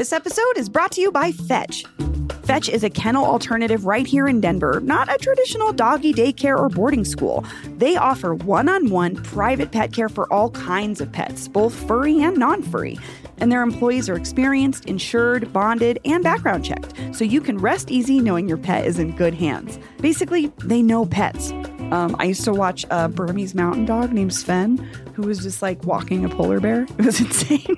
This episode is brought to you by Fetch. Fetch is a kennel alternative right here in Denver, not a traditional doggy daycare or boarding school. They offer one on one private pet care for all kinds of pets, both furry and non furry. And their employees are experienced, insured, bonded, and background checked, so you can rest easy knowing your pet is in good hands. Basically, they know pets. Um, I used to watch a Burmese mountain dog named Sven, who was just like walking a polar bear. It was insane.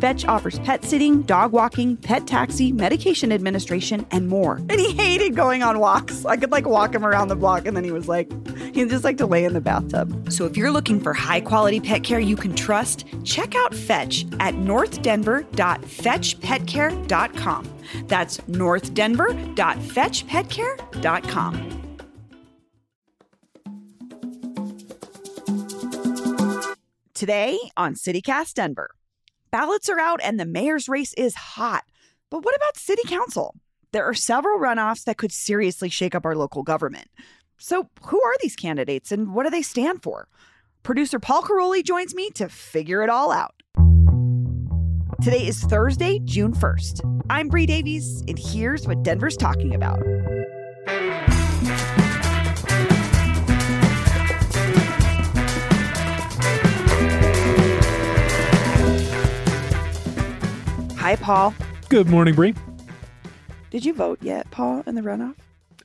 Fetch offers pet sitting, dog walking, pet taxi, medication administration, and more. And he hated going on walks. I could like walk him around the block, and then he was like, he'd just like to lay in the bathtub. So if you're looking for high quality pet care you can trust, check out Fetch at northdenver.fetchpetcare.com. That's northdenver.fetchpetcare.com. Today on CityCast Denver, ballots are out and the mayor's race is hot. But what about city council? There are several runoffs that could seriously shake up our local government. So, who are these candidates and what do they stand for? Producer Paul Karolyi joins me to figure it all out. Today is Thursday, June 1st. I'm Bree Davies, and here's what Denver's talking about. Hi, Paul. Good morning, Bree. Did you vote yet, Paul, in the runoff?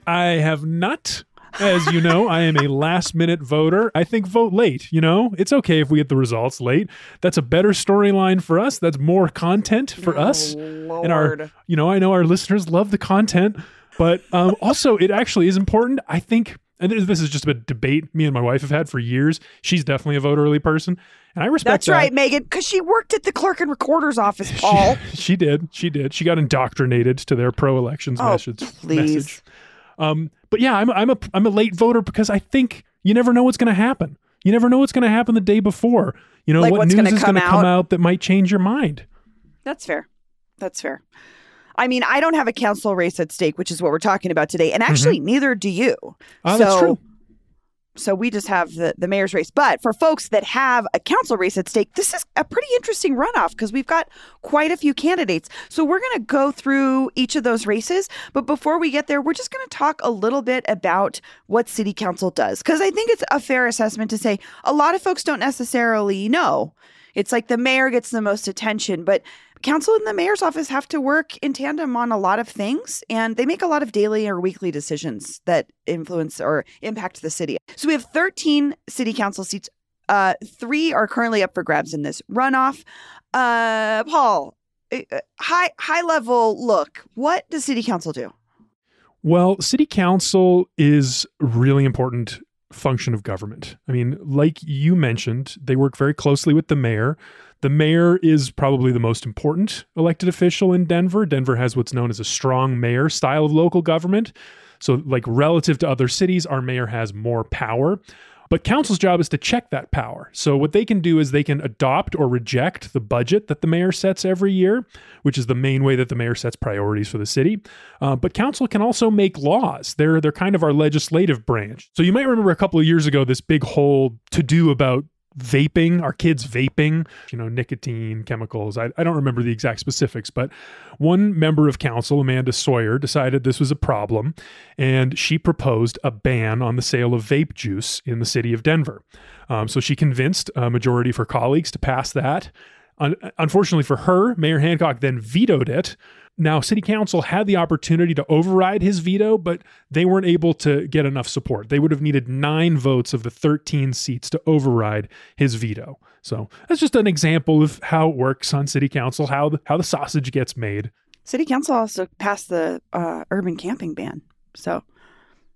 I have not. As you know, I am a last minute voter. I think vote late, you know? It's okay if we get the results late. That's a better storyline for us. That's more content for Oh, us. And our you know, I know our listeners love the content, but um, also it actually is important. I think and this is just a debate me and my wife have had for years. She's definitely a vote early person, and I respect That's that. right, Megan, because she worked at the clerk and recorder's office, Paul. She, she did. She did. She got indoctrinated to their pro elections Oh, message. please. message. Um, but yeah, I'm I'm a I'm a late voter because I think you never know what's going to happen. You never know what's going to happen the day before. You know Like what news gonna is going to come out that might change your mind. That's fair. That's fair. I mean, I don't have a council race at stake, which is what we're talking about today. And mm-hmm. actually, neither do you. Oh, that's So- true. So we just have the, the mayor's race. But for folks that have a council race at stake, this is a pretty interesting runoff because we've got quite a few candidates. So we're going to go through each of those races. But before we get there, we're just going to talk a little bit about what city council does. Because I think it's a fair assessment to say a lot of folks don't necessarily know. It's like the mayor gets the most attention, but council and the mayor's office have to work in tandem on a lot of things and they make a lot of daily or weekly decisions that influence or impact the city. So we have 13 city council seats. Uh, three are currently up for grabs in this runoff. Uh, Paul, uh, high high level look. What does city council do? Well, city council is really important function of government. I mean, like you mentioned, they work very closely with the mayor. The mayor is probably the most important elected official in Denver. Denver has what's known as a strong mayor style of local government. So, like relative to other cities, our mayor has more power. But council's job is to check that power. So, what they can do is they can adopt or reject the budget that the mayor sets every year, which is the main way that the mayor sets priorities for the city. Uh, but council can also make laws. They're they're kind of our legislative branch. So, you might remember a couple of years ago this big whole to do about vaping, our kids vaping, you know, nicotine, chemicals. I, I don't remember the exact specifics, but one member of council, Amanda Sawyer, decided this was a problem and she proposed a ban on the sale of vape juice in the city of Denver. Um, so she convinced a majority of her colleagues to pass that. Un- unfortunately for her, Mayor Hancock then vetoed it. Now, City Council had the opportunity to override his veto, but they weren't able to get enough support. They would have needed nine votes of the 13 seats to override his veto. So that's just an example of how it works on City Council, how the, how the sausage gets made. City council also passed the uh, urban camping ban. So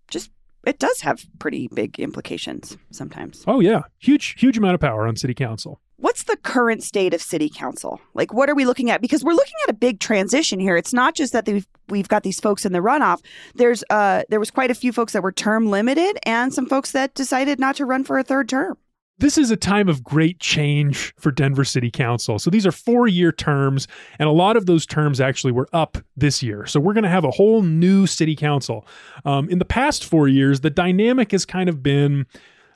just it does have pretty big implications sometimes. Oh yeah, huge huge amount of power on City Council. What's the current state of city council? Like, what are we looking at? Because we're looking at a big transition here. It's not just that we've we've got these folks in the runoff. There's uh there was quite a few folks that were term limited, and some folks that decided not to run for a third term. This is a time of great change for Denver City Council. So these are four year terms, and a lot of those terms actually were up this year. So we're going to have a whole new city council. Um, in the past four years, the dynamic has kind of been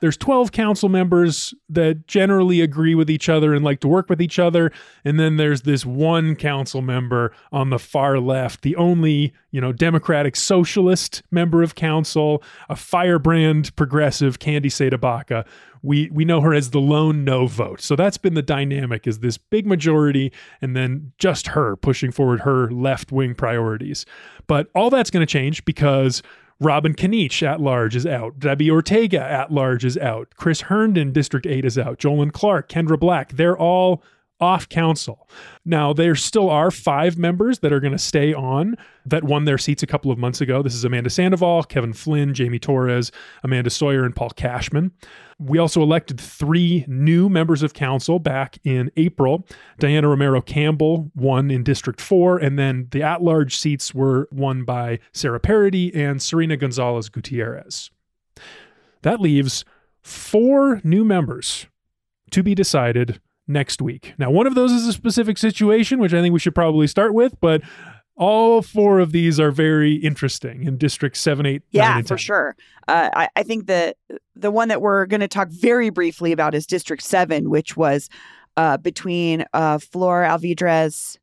there's 12 council members that generally agree with each other and like to work with each other. And then there's this one council member on the far left the only you know democratic socialist member of council a firebrand progressive Candi CdeBaca we we know her as the lone no vote. So that's been the dynamic is this big majority and then just her pushing forward her left wing priorities. But all that's going to change because Robin Kniech at large is out. Debbie Ortega at large is out. Chris Herndon, District 8, is out. Jolon Clark, Kendra Black, they're all off council. Now, there still are five members that are going to stay on that won their seats a couple of months ago. This is Amanda Sandoval, Kevin Flynn, Jamie Torres, Amanda Sawyer, and Paul Kashmann. We also elected three new members of council back in April. Diana Romero Campbell won in District 4, and then the at large seats were won by Sarah Parady and Serena Gonzalez Gutierrez. That leaves four new members to be decided next week. Now, one of those is a specific situation, which I think we should probably start with, but all four of these are very interesting in District 7, 8, yeah, 9, and 10. for sure. Uh, I, I think the, the one that we're going to talk very briefly about is District 7, which was uh, between uh, Flor Alvidrez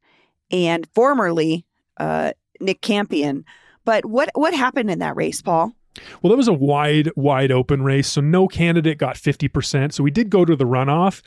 and formerly uh, Nick Campion. But what, what happened in that race, Paul? Well, that was a wide, wide open race. So no candidate got 50%. So we did go to the runoff,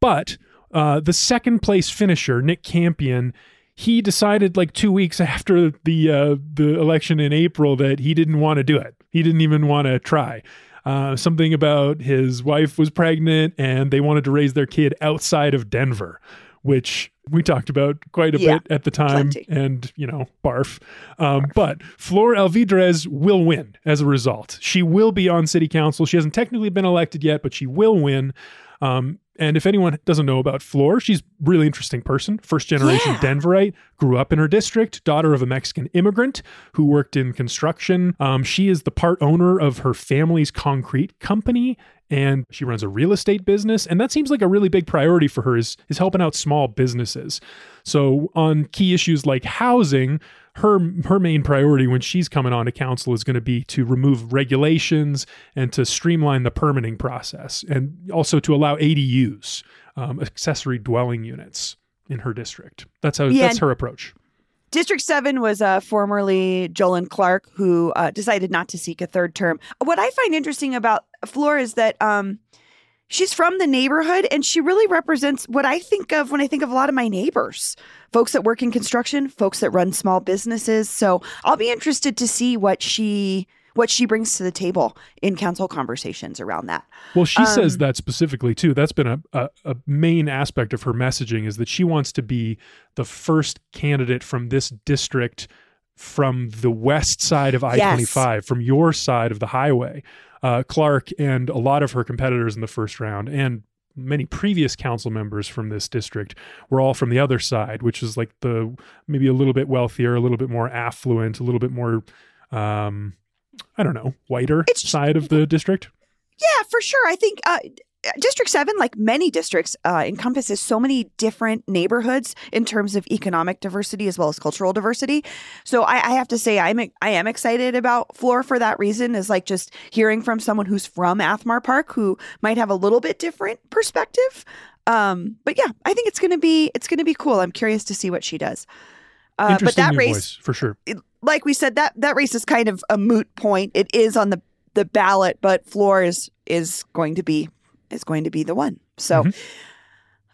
but uh, the second place finisher, Nick Campion, he decided like two weeks after the uh, the election in April that he didn't want to do it. He didn't even want to try. Uh, something about his wife was pregnant and they wanted to raise their kid outside of Denver, which we talked about quite a Yeah, bit at the time. plenty. And, you know, barf. Um, but Flor Alvidrez will win as a result. She will be on city council. She hasn't technically been elected yet, but she will win. Um, and if anyone doesn't know about Flor, she's a really interesting person. First generation Yeah. Denverite, grew up in her district, daughter of a Mexican immigrant who worked in construction. Um, she is the part owner of her family's concrete company and she runs a real estate business and that seems like a really big priority for her is, is helping out small businesses. So on key issues like housing her her main priority when she's coming on to council is going to be to remove regulations and to streamline the permitting process and also to allow adus um, accessory dwelling units in her district. That's how Yeah, that's her approach District 7 was uh, formerly Jolon Clark, who uh, decided not to seek a third term. What I find interesting about Flor is that um, she's from the neighborhood and she really represents what I think of when I think of a lot of my neighbors folks that work in construction, folks that run small businesses. So I'll be interested to see what she. What she brings to the table in council conversations around that. Well, she says Um, that specifically too. That's been a, a, a main aspect of her messaging is that she wants to be the first candidate from this district from the west side of I 25, from your side of the highway. Uh, Clark and a lot of her competitors in the first round and many previous council members from this district were all from the other side, which is like the maybe a little bit wealthier, a little bit more affluent, a little bit more, um, I don't know, whiter It's- side of the district. Yeah, for sure. I think uh, District 7, like many districts, uh, encompasses so many different neighborhoods in terms of economic diversity as well as cultural diversity. So I, I have to say, I'm I am excited about Flor for that reason. Is like just hearing from someone who's from Athmar Park who might have a little bit different perspective. Um, but yeah, I think it's gonna be it's gonna be cool. I'm curious to see what she does. Uh, but Interesting that race, voice for sure. Like we said, that that race is kind of a moot point. It is on the the ballot, but Flores is going to be is going to be the one. So Mhm.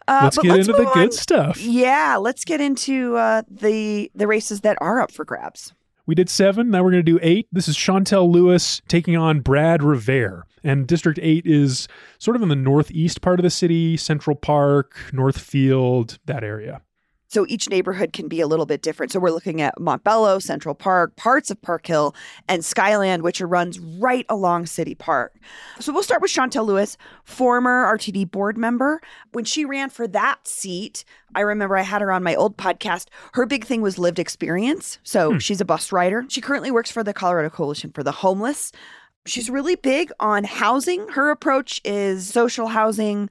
uh, let's get into the move good stuff. Yeah, let's get into uh, the the races that are up for grabs. We did seven. Now we're going to do eight. This is Shontel Lewis taking on Brad Revare. And District 8 is sort of in the northeast part of the city, Central Park, Northfield, that area. So each neighborhood can be a little bit different. So we're looking at Montbello, Central Park, parts of Park Hill, and Skyland, which runs right along City Park. So we'll start with Shontel Lewis, former RTD board member. When she ran for that seat, I remember I had her on my old podcast. Her big thing was lived experience. So hmm. she's a bus rider. She currently works for the Colorado Coalition for the Homeless. She's really big on housing. Her approach is social housing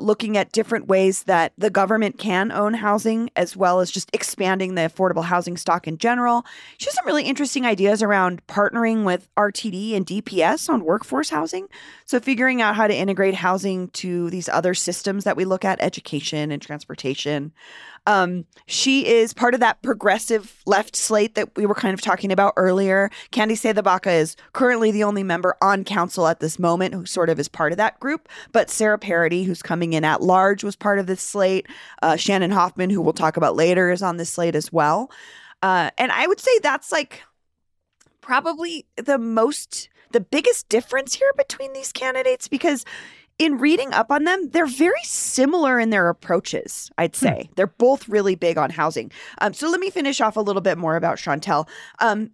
looking at different ways that the government can own housing, as well as just expanding the affordable housing stock in general. She has some really interesting ideas around partnering with RTD and DPS on workforce housing. So, figuring out how to integrate housing to these other systems that we look at, education and transportation. Um, she is part of that progressive left slate that we were kind of talking about earlier. Candi CdeBaca is currently the only member on council at this moment who sort of is part of that group. But Sarah Parady, who's coming in at large, was part of this slate. Uh, Shannon Hoffman, who we'll talk about later, is on this slate as well. Uh, and I would say that's like probably the most, the biggest difference here between these candidates because in reading up on them, they're very similar in their approaches, I'd hmm. say. Hmm. They're both really big on housing. Um, so let me finish off a little bit more about Shontel. Um,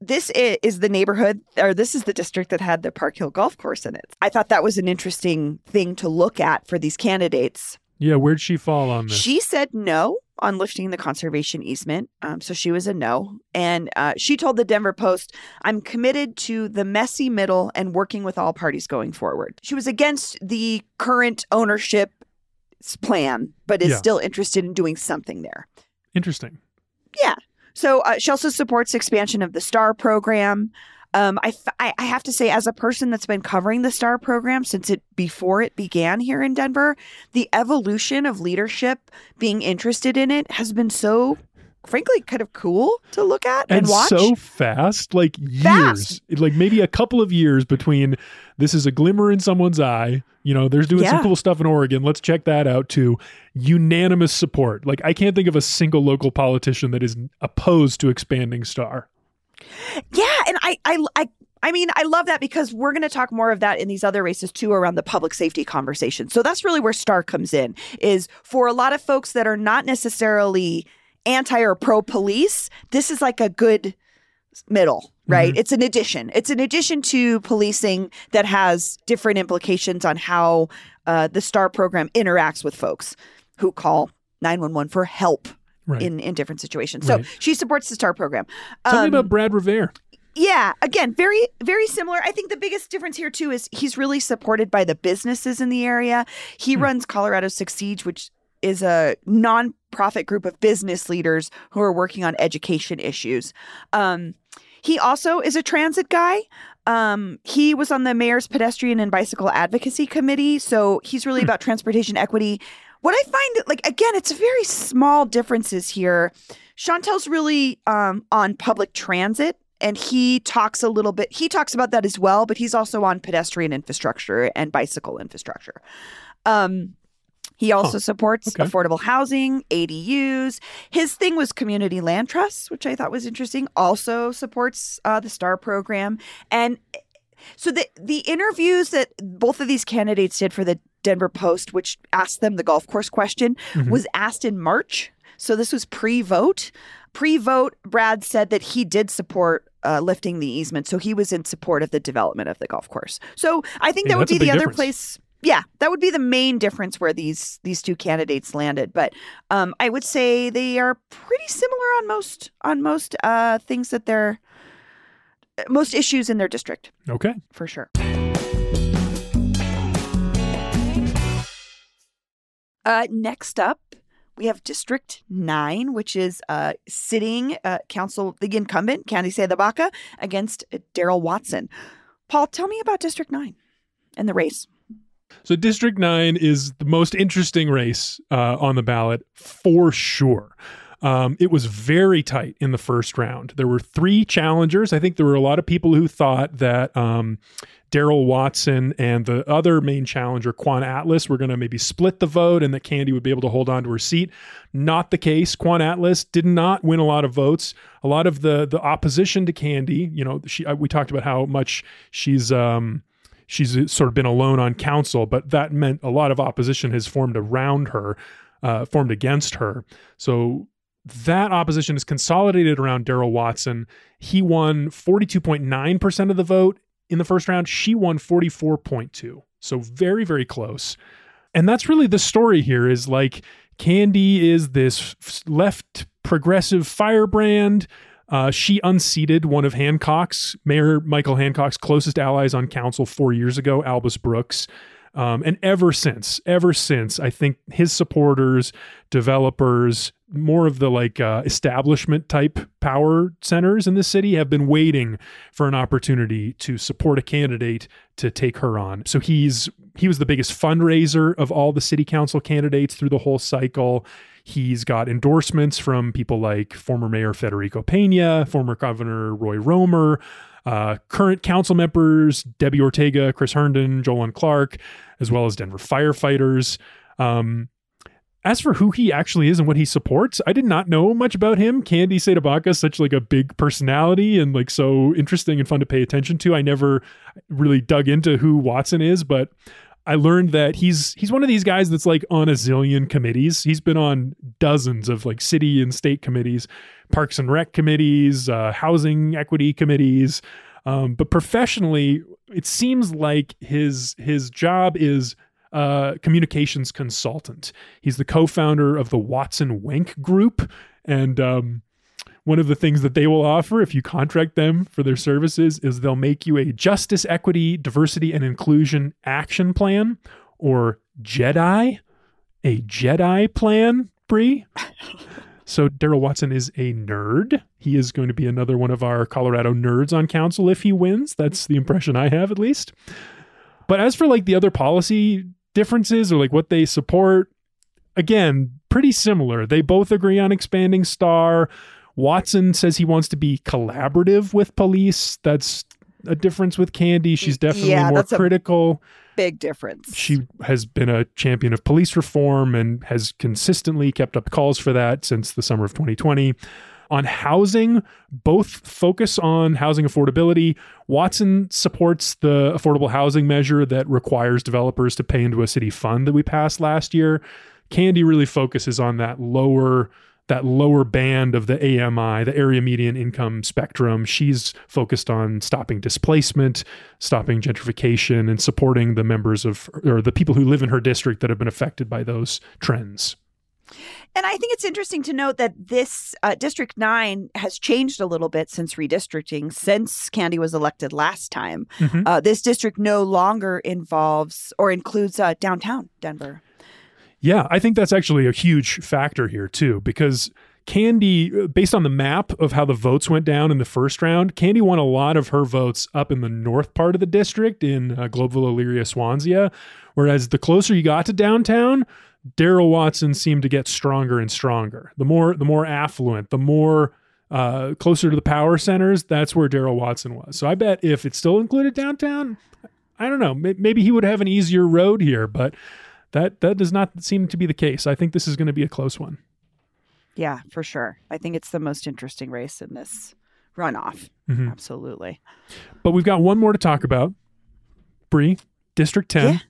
this is the neighborhood, or this is the district that had the Park Hill Golf Course in it. I thought that was an interesting thing to look at for these candidates. Yeah, where'd she fall on this? She said no on lifting the conservation easement. Um, so she was a no. And uh, she told the Denver Post, I'm committed to the messy middle and working with all parties going forward. She was against the current ownership plan, but is yeah. still interested in doing something there. Interesting. Yeah. So uh, she also supports expansion of the STAR program. Um, I, I, I have to say, as a person that's been covering the STAR program since it before it began here in Denver, the evolution of leadership being interested in it has been so frankly kind of cool to look at and, and watch. So fast, like fast. years, like maybe a couple of years between this is a glimmer in someone's eye. You know, there's doing yeah. some cool stuff in Oregon. Let's check that out to unanimous support. Like I can't think of a single local politician that is opposed to expanding Star. Yeah, and I I I I mean, I love that because we're going to talk more of that in these other races too around the public safety conversation. So that's really where Star comes in is for a lot of folks that are not necessarily anti or pro police, this is like a good middle, right? Mm-hmm. It's an addition. It's an addition to policing that has different implications on how uh, the STAR program interacts with folks who call 911 for help right. in in different situations. So right. she supports the STAR program. Tell um, me about Brad Revare. Yeah, again, very very similar. I think the biggest difference here too is he's really supported by the businesses in the area. He hmm. runs Colorado Succeeds, which is a nonprofit group of business leaders who are working on education issues. Um, he also is a transit guy. Um, he was on the mayor's pedestrian and bicycle advocacy committee, so he's really hmm. about transportation equity what I find, like, again, it's very small differences here. Shontel's really um, on public transit and he talks a little bit he talks about that as well but he's also on pedestrian infrastructure and bicycle infrastructure um, he also supports okay. affordable housing adus his thing was community land trusts which i thought was interesting also supports uh, the star program and so the the interviews that both of these candidates did for the Denver Post, which asked them the golf course question, mm-hmm. was asked in March. So this was pre vote. Pre vote, Brad said that he did support uh, lifting the easement. So he was in support of the development of the golf course. So I think yeah, that would be the other difference. place. Yeah, that would be the main difference where these these two candidates landed. But um, I would say they are pretty similar on most on most uh, things that they're most issues in their district. Okay, for sure. Uh, next up, we have District 9, which is uh, sitting uh, council, the incumbent, Candi CdeBaca, against Darrell Watson. Paul, tell me about District 9 and the race. So, District 9 is the most interesting race uh, on the ballot for sure. Um, it was very tight in the first round. There were three challengers. I think there were a lot of people who thought that um, Darrell Watson and the other main challenger, Kwon Atlas, were going to maybe split the vote and that Candi would be able to hold on to her seat. Not the case. Kwon Atlas did not win a lot of votes. A lot of the the opposition to Candi, you know, she uh, we talked about how much she's um, she's sort of been alone on council, but that meant a lot of opposition has formed around her, uh, formed against her. So that opposition is consolidated around Darrell Watson. He won 42.9% of the vote in the first round. She won 44.2. So very, very close. And that's really the story here is like Candi is this left progressive firebrand. Uh, she unseated one of Hancock's, Mayor Michael Hancock's closest allies on council four years ago, Albus Brooks. Um, and ever since, ever since, I think his supporters, developers, more of the like uh, establishment type power centers in the city have been waiting for an opportunity to support a candidate to take her on. So he's he was the biggest fundraiser of all the city council candidates through the whole cycle. He's got endorsements from people like former Mayor Federico Pena, former Governor Roy Romer, uh, current council members Debbie Ortega, Chris Herndon, Jolon Clark, as well as Denver firefighters. Um, as for who he actually is and what he supports, I did not know much about him. Candi CdeBaca is such like a big personality and like so interesting and fun to pay attention to. I never really dug into who Watson is, but I learned that he's he's one of these guys that's like on a zillion committees. He's been on dozens of like city and state committees, parks and rec committees, uh, housing equity committees. Um, but professionally, it seems like his his job is uh, communications consultant. He's the co-founder of the Watson Wenk Group, and um, one of the things that they will offer if you contract them for their services is they'll make you a Justice, Equity, Diversity, and Inclusion Action Plan, or JEDI, a JEDI plan, Bree. So Darrell Watson is a nerd. He is going to be another one of our Colorado nerds on council if he wins. That's the impression I have, at least. But as for like the other policy differences or like what they support, again, pretty similar. They both agree on expanding STAR. Watson says he wants to be collaborative with police. That's a difference with Candi. She's definitely Yeah, more that's a- critical. Big difference. She has been a champion of police reform and has consistently kept up calls for that since the summer of 2020. On housing, both focus on housing affordability. Watson supports the affordable housing measure that requires developers to pay into a city fund that we passed last year. Candi really focuses on that lower that lower band of the AMI, the area median income spectrum. She's focused on stopping displacement, stopping gentrification, and supporting the members of or the people who live in her district that have been affected by those trends. And I think it's interesting to note that this uh, District 9 has changed a little bit since redistricting, since Candi was elected last time. Mhm. Uh, this district no longer involves or includes uh, downtown Denver. Yeah, I think that's actually a huge factor here too, because Candi, based on the map of how the votes went down in the first round, Candi won a lot of her votes up in the north part of the district in uh, Globeville, Elyria, Swansea. Whereas the closer you got to downtown, Darrell Watson seemed to get stronger and stronger. The more, the more affluent, the more uh, closer to the power centers, that's where Darrell Watson was. So I bet if it still included downtown, I don't know, maybe he would have an easier road here, but that that does not seem to be the case. I think this is going to be a close one. Yeah, for sure. I think it's the most interesting race in this runoff. Mhm. Absolutely. But we've got one more to talk about. Bree, District 10. Yeah. You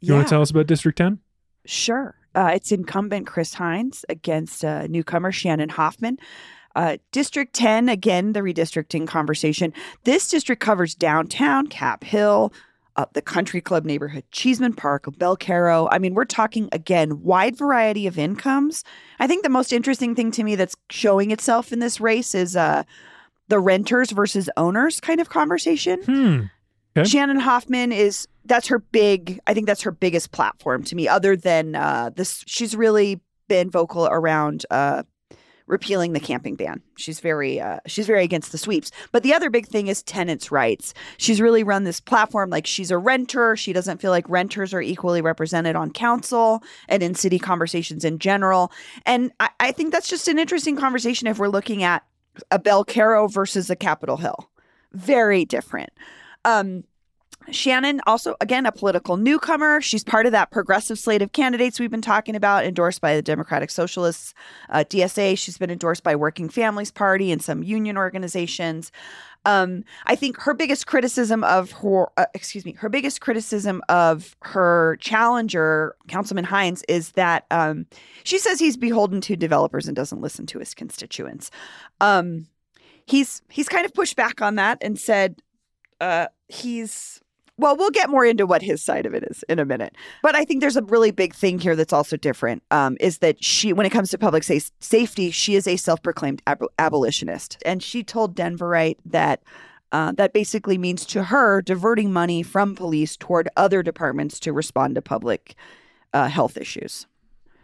yeah, want to tell us about District 10? Sure. Uh, it's incumbent Chris Hinds against uh, newcomer Shannon Hoffman. Uh, district 10, again, the redistricting conversation. This district covers downtown, Cap Hill, uh, the country club neighborhood, Cheeseman Park, Belcaro. I mean, we're talking, again, wide variety of incomes. I think the most interesting thing to me that's showing itself in this race is uh, the renters versus owners kind of conversation. Hmm. Okay. Shannon Hoffman is that's her big. I think that's her biggest platform to me. Other than uh, this, she's really been vocal around uh, repealing the camping ban. She's very uh, she's very against the sweeps. But the other big thing is tenants' rights. She's really run this platform like she's a renter. She doesn't feel like renters are equally represented on council and in city conversations in general. And I, I think that's just an interesting conversation if we're looking at a Belcaro versus a Capitol Hill. Very different. Um, Shannon, also, again, a political newcomer. She's part of that progressive slate of candidates we've been talking about, endorsed by the Democratic Socialists, uh, DSA. She's been endorsed by Working Families Party and some union organizations. Um, I think her biggest criticism of her, uh, excuse me, her biggest criticism of her challenger, Councilman Hinds, is that um, she says he's beholden to developers and doesn't listen to his constituents. Um, he's he's kind of pushed back on that and said uh, he's well, we'll get more into what his side of it is in a minute. But I think there's a really big thing here that's also different. Um, is that she, when it comes to public sa- safety, she is a self-proclaimed ab- abolitionist, and she told Denverite that Uh, that basically means to her diverting money from police toward other departments to respond to public uh, health issues.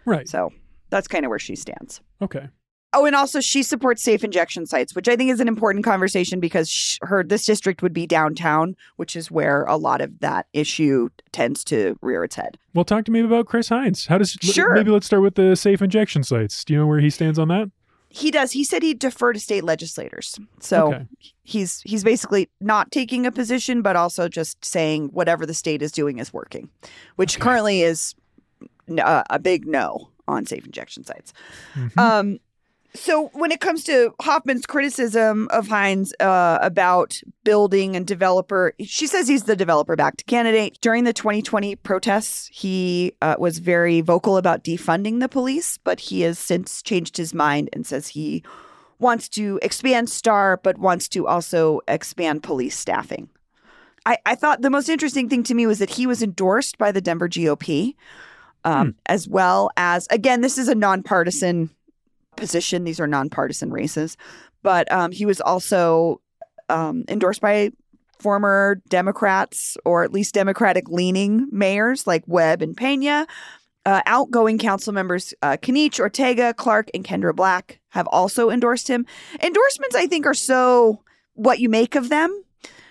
Right. So that's kind of where she stands. Okay. Oh, and also she supports safe injection sites, which I think is an important conversation because sh- her this district would be downtown, which is where a lot of that issue tends to rear its head. Well, talk to me about Chris Hinds. How does Sure. maybe let's start with the safe injection sites. Do you know where he stands on that? He does. He said he'd defer to state legislators. So Okay. he's he's basically not taking a position, but also just saying whatever the state is doing is working, which Okay. currently is n- uh, a big no on safe injection sites. Mhm. Um, so when it comes to Hoffman's criticism of Hinds uh, about building and developer, she says he's the developer-backed candidate. During the 2020 protests, he uh, was very vocal about defunding the police, but he has since changed his mind and says he wants to expand STAR, but wants to also expand police staffing. I, I thought the most interesting thing to me was that he was endorsed by the Denver GOP, um, as well as, again, this is a nonpartisan position. These are nonpartisan races, but um, he was also um, endorsed by former Democrats or at least Democratic leaning mayors like Webb and Pena. Uh, outgoing council members uh, Kanich, Ortega, Clark, and Kendra Black have also endorsed him. Endorsements, I think, are so what you make of them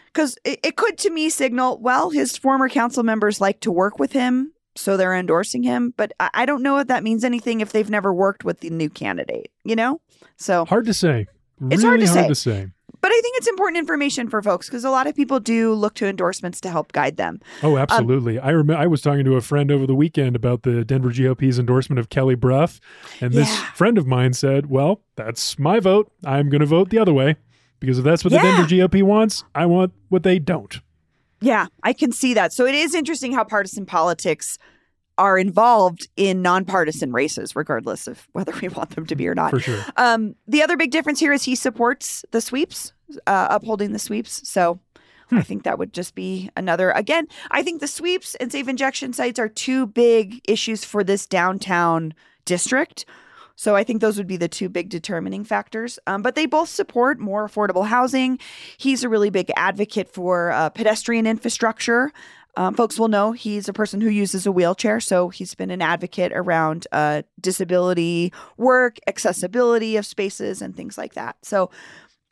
because it, it could to me signal well his former council members like to work with him so they're endorsing him but I, I don't know if that means anything if they've never worked with the new candidate you know so Hard to say. It's really hard to say. but i think it's important information for folks because a lot of people do look to endorsements to help guide them Oh, um, absolutely. I remember I was talking to a friend over the weekend about the Denver GOP's endorsement of Kelly Brough, and this Yeah. friend of mine said, "Well, that's my vote. I'm going to vote the other way because if that's what Yeah. the Denver GOP wants, I want what they don't." Yeah i can see that so it is interesting how partisan politics are involved in nonpartisan races regardless of whether we want them to be or not For sure. Um, the other big difference here is he supports the sweeps, uh, upholding the sweeps. So Hmm. I think that would just be another. Again, I think the sweeps and safe injection sites are two big issues for this downtown district. So I think those would be the two big determining factors. Um, but they both support more affordable housing. He's a really big advocate for uh, pedestrian infrastructure. Um, folks will know he's a person who uses a wheelchair, so he's been an advocate around uh, disability work, accessibility of spaces, and things like that. So,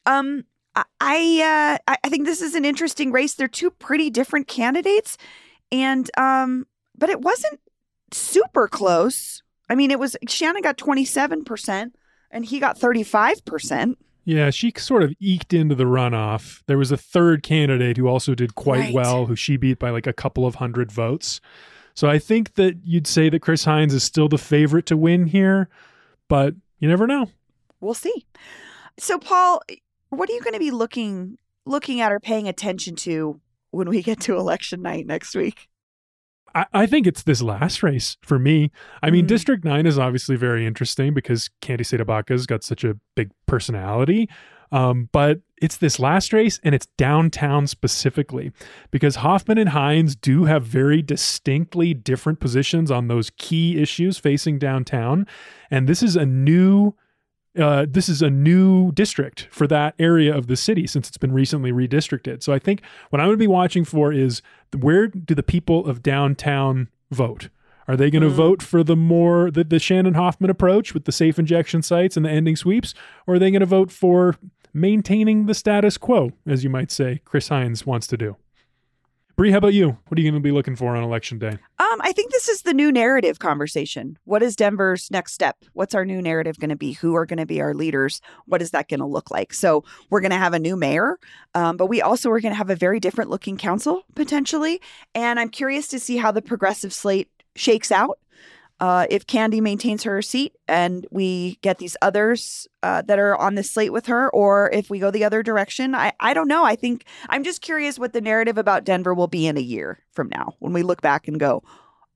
um, I uh, I think this is an interesting race. They're two pretty different candidates, and um, but it wasn't super close. I mean, it was Shannon got twenty seven percent, and he got thirty five percent. Yeah, she sort of eked into the runoff. There was a third candidate who also did quite Right. well, who she beat by like a couple of hundred votes. So I think that you'd say that Chris Hinds is still the favorite to win here, but you never know. We'll see. So, Paul, what are you going to be looking looking at or paying attention to when we get to election night next week? I, I think it's this last race for me. I mean, Mhm. District 9 is obviously very interesting because Candi CdeBaca's got such a big personality. Um, but it's this last race and it's downtown specifically because Hoffman and Hinds do have very distinctly different positions on those key issues facing downtown. And this is a new uh, this is a new district for that area of the city since it's been recently redistricted. So I think what I'm going to be watching for is where do the people of downtown vote? Are they going to Mm. vote for the more the, the Shannon Hoffman approach with the safe injection sites and the ending sweeps, or are they going to vote for maintaining the status quo, as you might say, Chris Hinds wants to do? Bree, how about you? What are you going to be looking for on election day? Um, I think this is the new narrative conversation. What is Denver's next step? What's our new narrative going to be? Who are going to be our leaders? What is that going to look like? So we're going to have a new mayor, um, but we also are going to have a very different looking council potentially. And I'm curious to see how the progressive slate shakes out. Uh, if Candi maintains her seat and we get these others uh, that are on the slate with her, or if we go the other direction, I, I don't know. I think I'm just curious what the narrative about Denver will be in a year from now when we look back and go,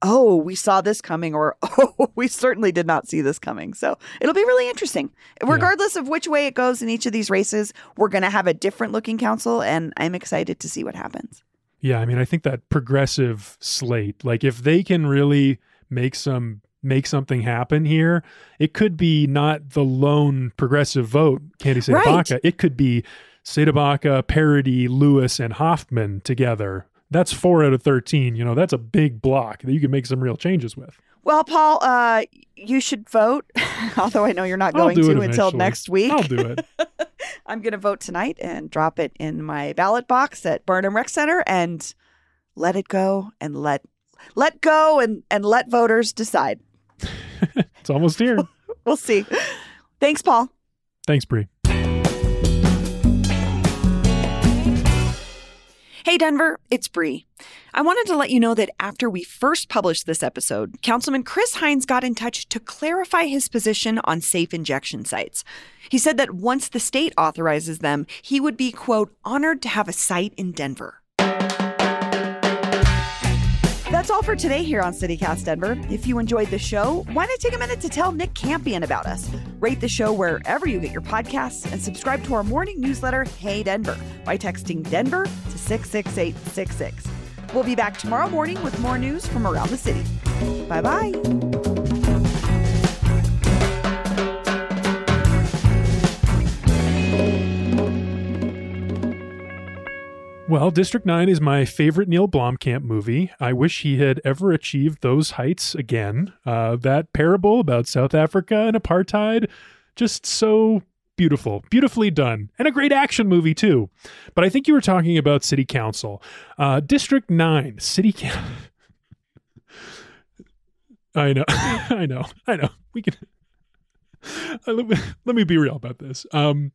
oh, we saw this coming, or oh, we certainly did not see this coming. So it'll be really interesting. Regardless of which way it goes in each of these races, we're going to have a different looking council, and I'm excited to see what happens. Yeah, I mean, I think that progressive slate, like if they can really make some make something happen here, it could be not the lone progressive vote, Candi Right. It could be CdeBaca, Parady, Lewis, and Hoffman together. That's four out of 13. You know, that's a big block that you can make some real changes with. Well, Paul, uh, you should vote, although I know you're not going to it until next week. I'll do it. I'm going to vote tonight and drop it in my ballot box at Barnum Rec Center and let it go and let let go and and let voters decide. It's almost here. We'll see. Thanks, Paul. Thanks, Bree. Hey, Denver, it's Bree. I wanted to let you know that after we first published this episode, Councilman Chris Hinds got in touch to clarify his position on safe injection sites. He said that once the state authorizes them, he would be, quote, honored to have a site in Denver. That's all for today here on CityCast Denver. If you enjoyed the show, why not take a minute to tell Nick Campion about us? Rate the show wherever you get your podcasts and subscribe to our morning newsletter, Hey Denver, by texting Denver to 66866. We'll be back tomorrow morning with more news from around the city. Bye bye. Well, District 9 is my favorite Neil Blomkamp movie. I wish he had ever achieved those heights again. Uh, that parable about South Africa and apartheid, just so beautiful, beautifully done, and a great action movie, too. But I think you were talking about City Council. Uh, District 9, City Council. I know, I know, I know. We can. Let, me, let me be real about this. Um,